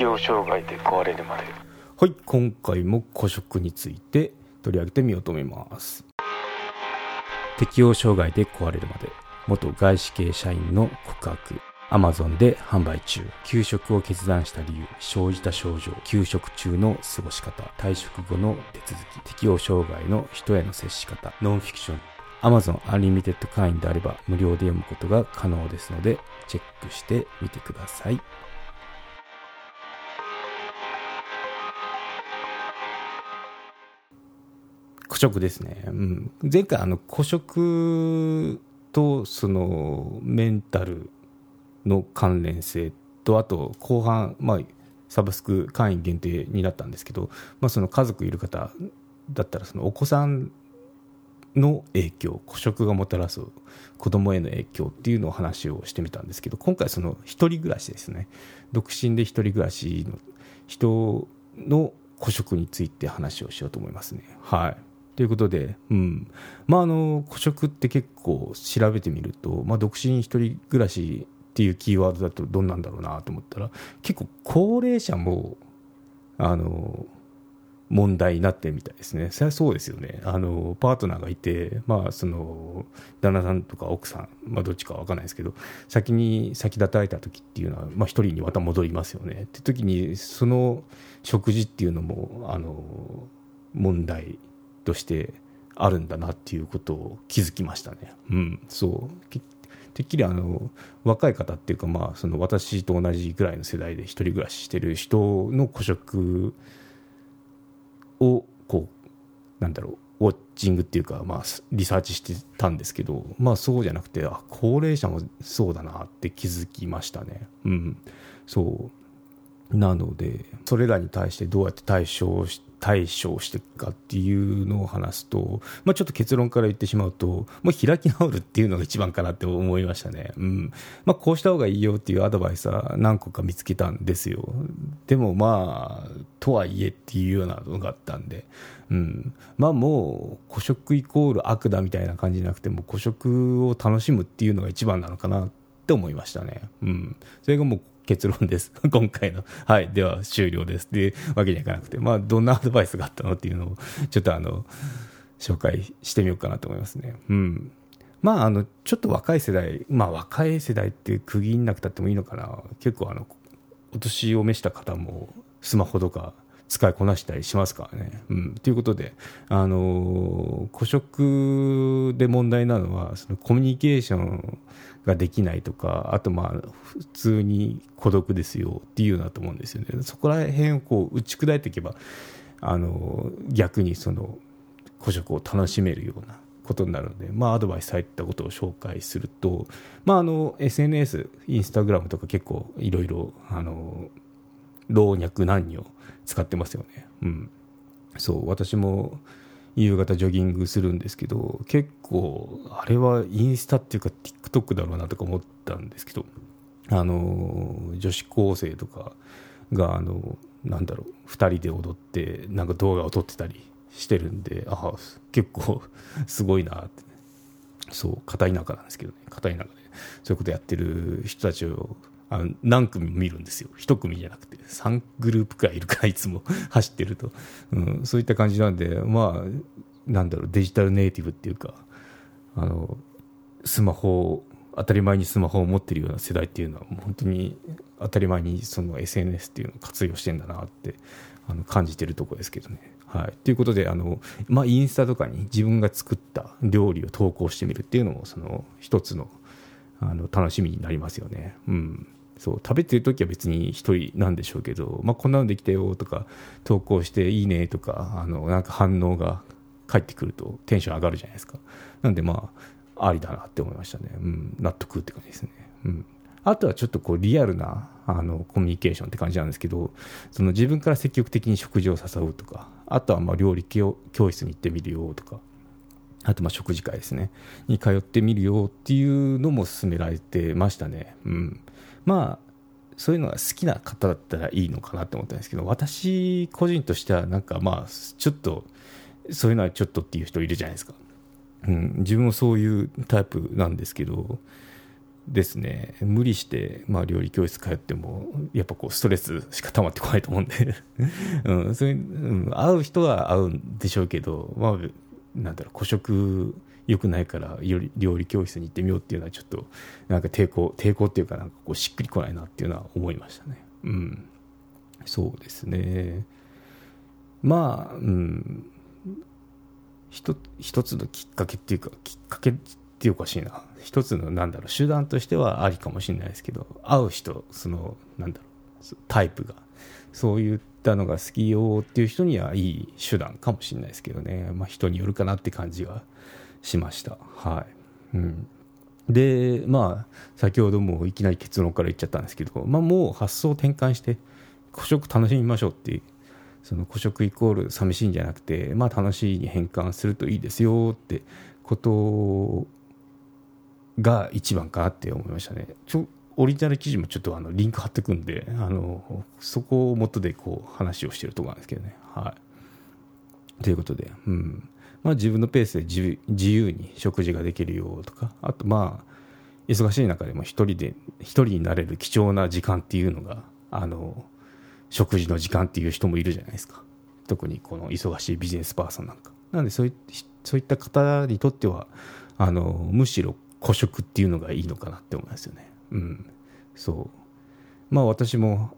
適応障害で壊れるまで。はい今回も孤食について取り上げてみようと思います。適応障害で壊れるまで。元外資系社員の告白。アマゾンで販売中。休職を決断した理由生じた症状。休職中の過ごし方。退職後の手続き。適応障害の人への接し方。ノンフィクション。Amazon Unlimited 会員であれば無料で読むことが可能ですのでチェックしてみてください。食ですね、うん、前回あの孤食とそのメンタルの関連性とあと後半、まあ、サブスク会員限定になったんですけど、まあ、その家族いる方だったらそのお子さんの影響孤食がもたらす子供への影響っていうのを話をしてみたんですけど今回その一人暮らしですね。独身で一人暮らしの人の孤食について話をしようと思いますね。はい。ということで、うん。まあ、あの、孤食って結構調べてみると、まあ、独身一人暮らしっていうキーワードだとどんなんだろうなと思ったら、結構高齢者も、あの、問題になってみたいですね。それはそうですよね。あの、パートナーがいて、まあ、その、旦那さんとか奥さん、まあ、どっちかわかんないですけど、先に先立たれた時っていうのは、まあ、人にまた戻りますよね。って時に、その食事っていうのも、あの、問題としてあるんだなっていうことを気づきましたね。うん、そうてっきりあの若い方っていうか、まあ、その私と同じぐらいの世代で一人暮らししてる人の孤食をこうなんだろうウォッチングっていうか、まあ、リサーチしてたんですけど、まあ、そうじゃなくてあ高齢者もそうだなって気づきましたね。うん、そうなのでそれらに対してどうやって対処して対処していくかっていうのを話すと、まあ、ちょっと結論から言ってしまうと、もう開き直るっていうのが一番かなって思いましたね。うんまあ、こうした方がいいよっていうアドバイスは何個か見つけたんですよ。でもまあ、とはいえっていうようなのがあったんで、うん、まあもう、孤食イコール悪だみたいな感じじゃなくても、孤食を楽しむっていうのが一番なのかなって思いましたね。うん。それがもう結論です。今回の。はい。では終了です。っていうわけにはいかなくて、まあ、どんなアドバイスがあったのっていうのを、ちょっとあの、紹介してみようかなと思いますね。うん。まあ、あの、ちょっと若い世代、まあ、若い世代って区切んなくたってもいいのかな。結構あの、お年を召した方も、スマホとか、使いこなしたりしますからね。うん、ということで、あのー、孤食で問題なのはそのコミュニケーションができないとかあとまあ普通に孤独ですよっていうようなと思うんですよね。そこら辺をこう打ち砕いていけば、あのー、逆にその孤食を楽しめるようなことになるので、まあ、アドバイスされたことを紹介すると、まあ、あの SNS、インスタグラムとか結構いろいろあの老若男女使ってますよね。うん。そう、私も夕方ジョギングするんですけど、結構、あれはインスタっていうか TikTok だろうなとか思ったんですけど、あの、女子高生とかが、あの、なんだろう、2人で踊って、なんか動画を撮ってたりしてるんで、ああ、結構すごいなって、そう、片田舎なんですけどね、片田舎で、そういうことやってる人たちをあの何組も見るんですよ一組じゃなくて3グループくらいいるから いつも走ってると、うん、そういった感じなんでまあなんだろうデジタルネイティブっていうかあのスマホ当たり前にスマホを持ってるような世代っていうのは本当に当たり前にその SNS っていうのを活用してんだなってあの感じてるところですけどね。はい、ということであの、まあ、インスタとかに自分が作った料理を投稿してみるっていうのもその一つのあの楽しみになりますよね。うんそう食べてる時は別に1人なんでしょうけど、まあ、こんなのできたよとか投稿していいねとかあのなんか反応が返ってくるとテンション上がるじゃないですか。なんでまあありだなって思いましたね、うん、納得って感じですね、うん、あとはちょっとこうリアルなあのコミュニケーションって感じなんですけどその自分から積極的に食事を誘うとかあとはまあ料理教室に行ってみるよとかあとまあ食事会ですね。に通ってみるよっていうのも勧められてましたね、うん、まあそういうのが好きな方だったらいいのかなって思ったんですけど私個人としてはなんかまあちょっとそういうのはちょっとっていう人いるじゃないですか、うん、自分もそういうタイプなんですけどですね。無理して、まあ、料理教室通ってもやっぱこうストレスしか溜まってこないと思うんで。うん、そういう、うん、会う人は会うんでしょうけど、まあ、なんだろう孤食良くないから料理教室に行ってみようっていうのはちょっとなんか抵抗抵抗っていうかなんかこうしっくりこないなっていうのは思いましたね。うん。そうですね。まあうん。一一つのきっかけっていうかきっかけっておかしいな。一つのなんだろう手段としてはありかもしれないですけど会う人そのなんだろうタイプがそういったのが好きよっていう人にはいい手段かもしれないですけどね、まあ、人によるかなって感じがしました。はい、うん、でまあ先ほどもいきなり結論から言っちゃったんですけど、まあ、もう発想を転換して古食楽しみましょうっていうその古食イコール寂しいんじゃなくて、まあ、楽しいに変換するといいですよってことが一番かなって思いましたね。ちょオリジナル記事もちょっとあのリンク貼ってくんであのそこを元でこう話をしてるところなんですけどね。はい、ということで、うん。まあ、自分のペースで自由に食事ができるよとかあとまあ忙しい中でも一人で一人になれる貴重な時間っていうのがあの食事の時間っていう人もいるじゃないですか。特にこの忙しいビジネスパーソンなんか。なんでそういそういった方にとってはあのむしろ孤食っていうのがいいのかなって思いますよね。うん。そう。まあ私も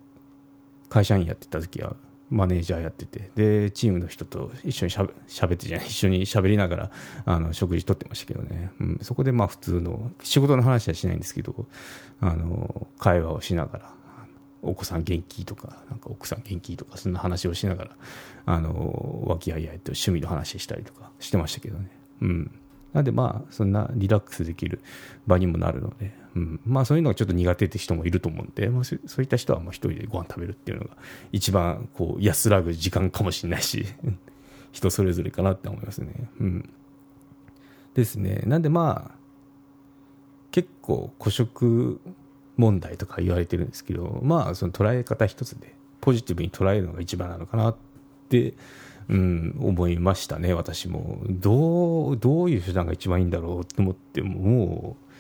会社員やってた時はマネージャーやっててでチームの人と一緒にしゃべってじゃない一緒に喋りながらあの食事とってましたけどね、うん、そこでまあ普通の仕事の話はしないんですけどあの会話をしながらお子さん元気とかなんか奥さん元気とかそんな話をしながらあの和気あいあいと趣味の話したりとかしてましたけどね。うん。なんでまあそんなリラックスできる場にもなるので、うん、まあそういうのがちょっと苦手って人もいると思うんで、まあ、そういった人はまあ一人でご飯食べるっていうのが一番こう安らぐ時間かもしれないし 人それぞれかなって思いますね。うん、ですね。なんでまあ結構孤食問題とか言われてるんですけどまあその捉え方一つでポジティブに捉えるのが一番なのかなって、うん、思いましたね私もどうどういう手段が一番いいんだろうと思ってもう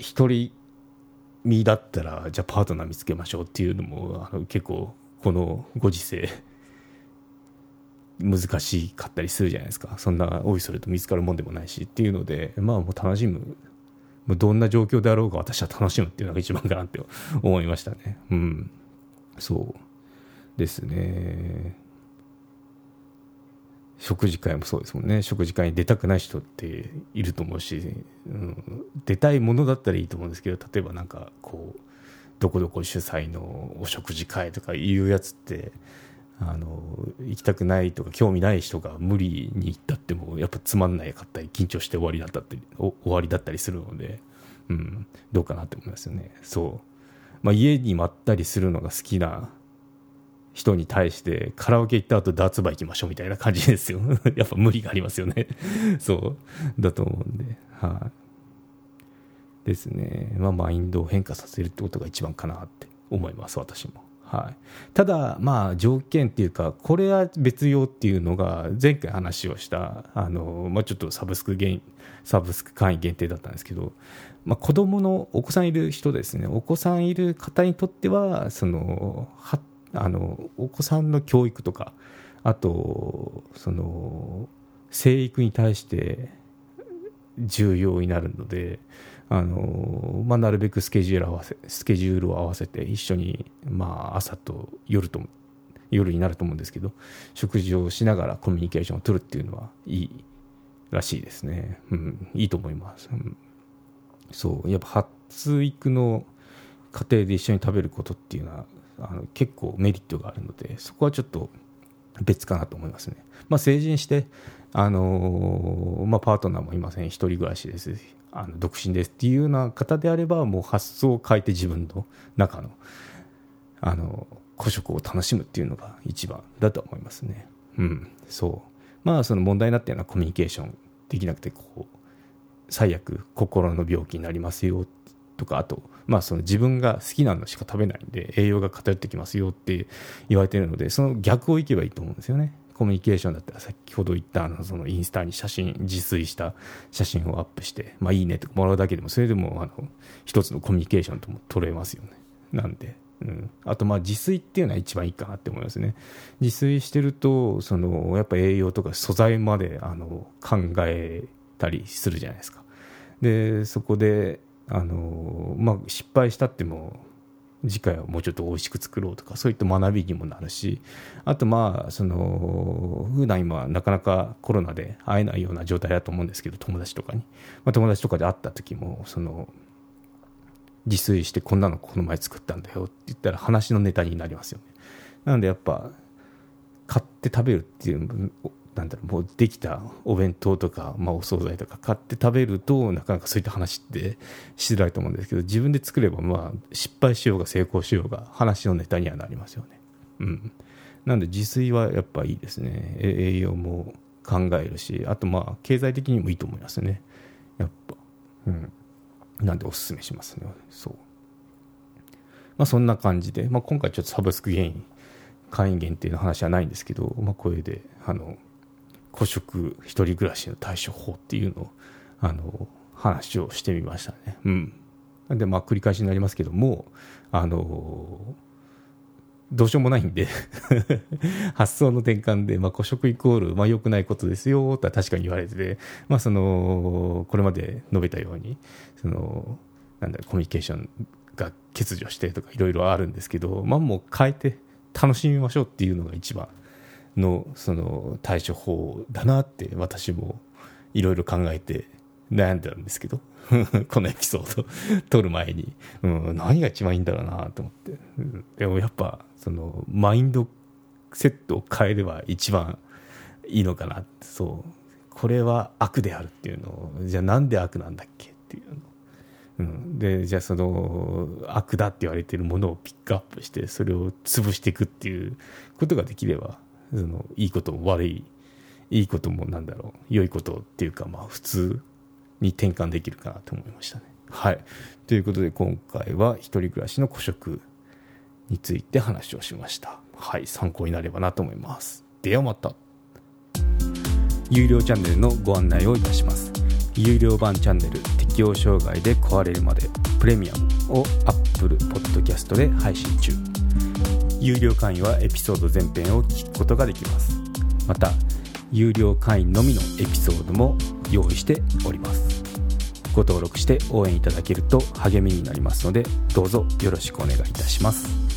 一人身だったらじゃあパートナー見つけましょうっていうのもあの結構このご時世難しかったりするじゃないですかそんなおいそれと見つかるもんでもないしっていうのでまあもう楽しむもうどんな状況であろうが私は楽しむっていうのが一番かなって思いましたね。うん。そうですね。食事会もそうですもんね。食事会に出たくない人っていると思うし、うん、出たいものだったらいいと思うんですけど、例えばなんかこう、どこどこ主催のお食事会とかいうやつって、あの行きたくないとか興味ない人が無理に行ったってもやっぱつまんないかったり緊張して終わりだったり終わりだったりするので、うん、どうかなって思いますよね。そう、まあ、家にまったりするのが好きな人に対してカラオケ行った後ダーツバー行きましょうみたいな感じですよ。やっぱ無理がありますよね。そう。だと思うんで。はい、ですね。まあマインドを変化させるってことが一番かなって思います私も。はい、ただ、まあ、条件っていうか、これは別用っていうのが、前回話をした、あのまあ、ちょっとサブスク限サブスク会員限定だったんですけど、まあ、子供のお子さんいる人ですね、お子さんいる方にとっては、そのはあのお子さんの教育とか、あと、その生育に対して重要になるので、あのまあ、なるべくスケジュール合わせスケジュールを合わせて一緒に、まあ、朝と夜と夜になると思うんですけど食事をしながらコミュニケーションを取るっていうのはいいらしいですね、うん、いいと思います、うん、そう。やっぱ発育の家庭で一緒に食べることっていうのはあの結構メリットがあるのでそこはちょっと別かなと思いますね、まあ、成人してあのー、まあ、パートナーもいません。一人暮らしですあの独身です。っていうような方であればもう発想を変えて自分の中のあの古食を楽しむっていうのが一番だと思いますね。うん、そう。まあその問題になったようなコミュニケーションできなくてこう最悪心の病気になりますよとかあとまあその自分が好きなのしか食べないんで栄養が偏ってきますよって言われてるのでその逆をいけばいいと思うんですよね。コミュニケーションだったら先ほど言ったあのそのインスタに写真自炊した写真をアップしてまあいいねとかもらうだけでもそれでもあの一つのコミュニケーションとも取れますよね。なんで、うん、あとまあ自炊っていうのは一番いいかなって思いますね。自炊してるとそのやっぱ栄養とか素材まであの考えたりするじゃないですか。でそこであの、まあ、失敗したっても次回はもうちょっと美味しく作ろうとかそういった学びにもなるしあとまあその普段今なかなかコロナで会えないような状態だと思うんですけど友達とかに、まあ、友達とかで会った時もその自炊してこんなのこの前作ったんだよって言ったら話のネタになりますよね。なのでやっぱ買って食べるっていうなんだろうもうできたお弁当とか、まあ、お惣菜とか買って食べるとなかなかそういった話ってしづらいと思うんですけど自分で作ればまあ失敗しようが成功しようが話のネタにはなりますよね。うん、なんで自炊はやっぱいいですね栄養も考えるしあとまあ経済的にもいいと思いますねやっぱ。うんなんでおすすめしますね。そう。まあそんな感じで、まあ今回ちょっとサブスク原因、会員限定の話はないんですけど、まあこれで、あの、孤食一人暮らしの対処法っていうのを、あの、話をしてみましたね。うん。で、まあ、繰り返しになりますけども、あの、どうしようもないんで 発想の転換で、まあ、孤食イコール、まあ、良くないことですよ、とは確かに言われてて、まあ、その、これまで述べたように、その、なんだコミュニケーションが欠如してとかいろいろあるんですけど、まあ、もう変えて楽しみましょうっていうのが一番のその対処法だなって私もいろいろ考えて悩んでたんですけど。このエピソード 撮る前に、うん、何が一番いいんだろうなと思って、うん、でもやっぱそのマインドセットを変えれば一番いいのかなそう。これは悪であるっていうのを。じゃあなんで悪なんだっけっていうの。うん、でじゃあその悪だって言われてるものをピックアップしてそれを潰していくっていうことができればそのいいことも悪いいいこともなんだろう良いことっていうかまあ普通に転換できるかなと思いましたね。はい、ということで今回は一人暮らしの孤食について話をしました。はい参考になればなと思います。ではまた有料チャンネルのご案内をいたします。有料版チャンネル適応障害で壊れるまでプレミアムを Apple Podcast で配信中。有料会員はエピソード全編を聞くことができます。また有料会員のみのエピソードも用意しております。ご登録して応援いただけると励みになりますのでどうぞよろしくお願いいたします。